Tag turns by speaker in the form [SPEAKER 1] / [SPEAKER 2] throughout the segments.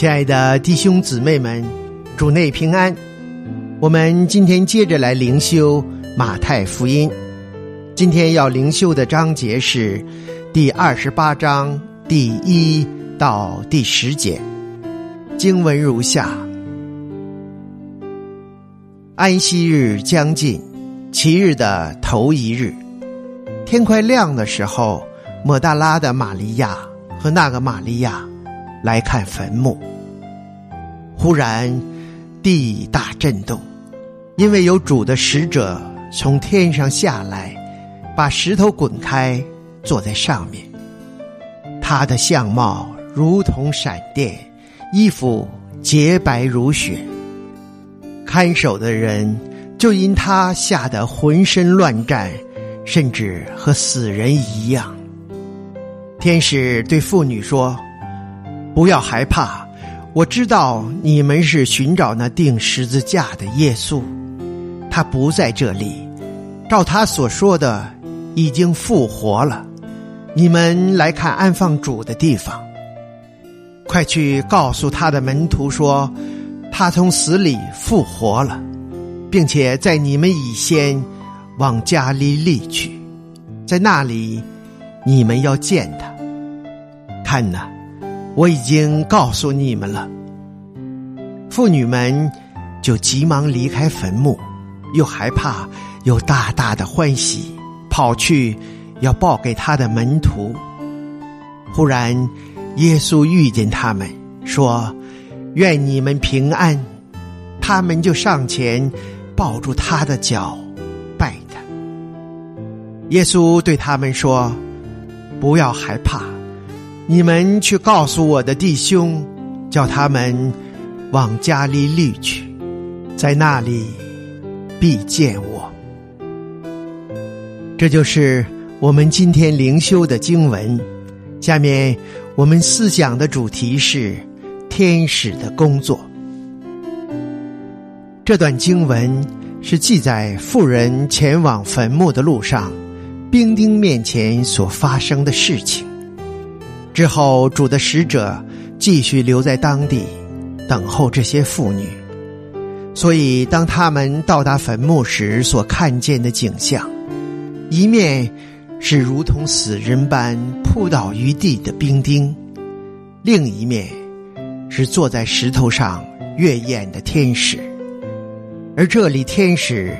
[SPEAKER 1] 亲爱的弟兄姊妹们，主内平安。我们今天接着来灵修马太福音。今天要灵修的章节是第二十八章第一到第十节。经文如下：安息日将近，其日的头一日，天快亮的时候，抹大拉的玛利亚和那个玛利亚。来看坟墓，忽然地大震动，因为有主的使者从天上下来，把石头滚开，坐在上面。他的相貌如同闪电，衣服洁白如雪。看守的人就因他吓得浑身乱颤，甚至和死人一样。天使对妇女说。不要害怕，我知道你们是寻找那钉十字架的耶稣，他不在这里，照他所说的，已经复活了。你们来看安放主的地方，快去告诉他的门徒说，他从死里复活了，并且在你们以先往加利利去，在那里你们要见他。看呐。我已经告诉你们了。妇女们就急忙离开坟墓，又害怕，又大大的欢喜，跑去要报给他的门徒。忽然，耶稣遇见他们，说：“愿你们平安。”他们就上前抱住他的脚，拜他。耶稣对他们说：“不要害怕。”你们去告诉我的弟兄，叫他们往加利利去，在那里必见我。这就是我们今天灵修的经文。下面我们思想的主题是天使的工作。这段经文是记载妇人前往坟墓的路上，兵丁面前所发生的事情。之后，主的使者继续留在当地，等候这些妇女。所以，当他们到达坟墓时，所看见的景象，一面是如同死人般扑倒于地的兵丁，另一面是坐在石头上月宴的天使。而这里，天使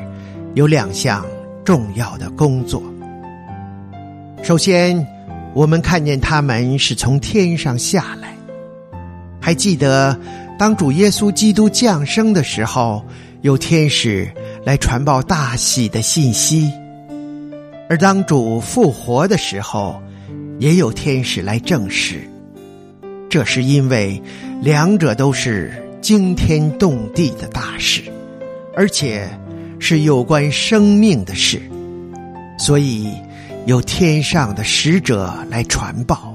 [SPEAKER 1] 有两项重要的工作。首先，我们看见他们是从天上下来，还记得当主耶稣基督降生的时候，有天使来传报大喜的信息；而当主复活的时候，也有天使来证实。这是因为两者都是惊天动地的大事，而且是有关生命的事，所以。有天上的使者来传报，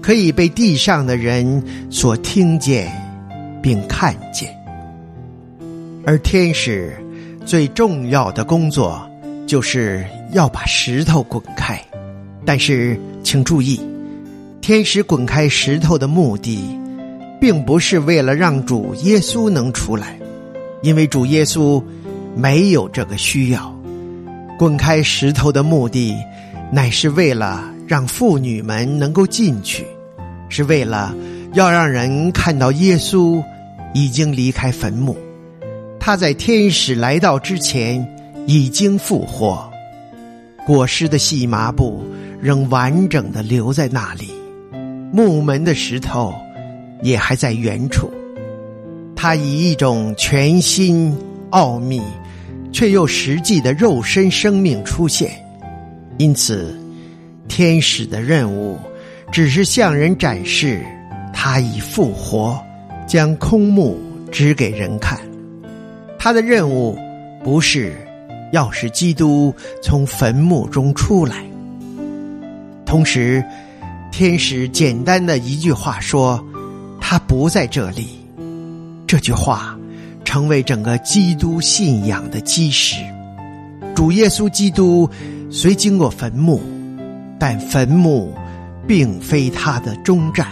[SPEAKER 1] 可以被地上的人所听见，并看见。而天使最重要的工作，就是要把石头滚开。但是，请注意，天使滚开石头的目的，并不是为了让主耶稣能出来，因为主耶稣没有这个需要。滚开石头的目的。乃是为了让妇女们能够进去，是为了要让人看到耶稣已经离开坟墓，他在天使来到之前已经复活，裹尸的细麻布仍完整的留在那里，墓门的石头也还在原处，他以一种全新、奥秘却又实际的肉身生命出现。因此，天使的任务只是向人展示他已复活，将空墓指给人看。他的任务不是要使基督从坟墓中出来。同时，天使简单的一句话说：“他不在这里。”这句话成为整个基督信仰的基石。主耶稣基督。虽经过坟墓，但坟墓并非他的终站，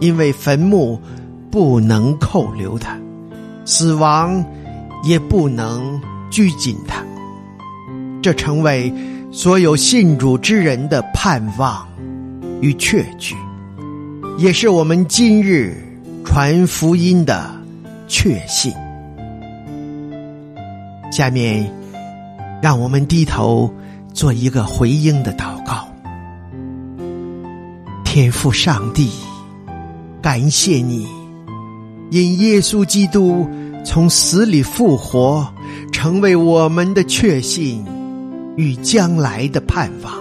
[SPEAKER 1] 因为坟墓不能扣留他，死亡也不能拘禁他。这成为所有信主之人的盼望与确据，也是我们今日传福音的确信。下面，让我们低头做一个回应的祷告。天父上帝，感谢你，因耶稣基督从死里复活，成为我们的确信与将来的盼望。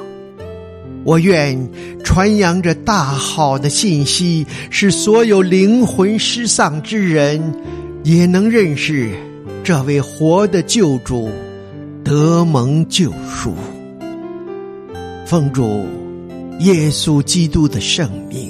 [SPEAKER 1] 我愿传扬着大好的信息，使所有灵魂失丧之人也能认识。这位活的救主，得蒙救赎，奉主耶稣基督的圣命。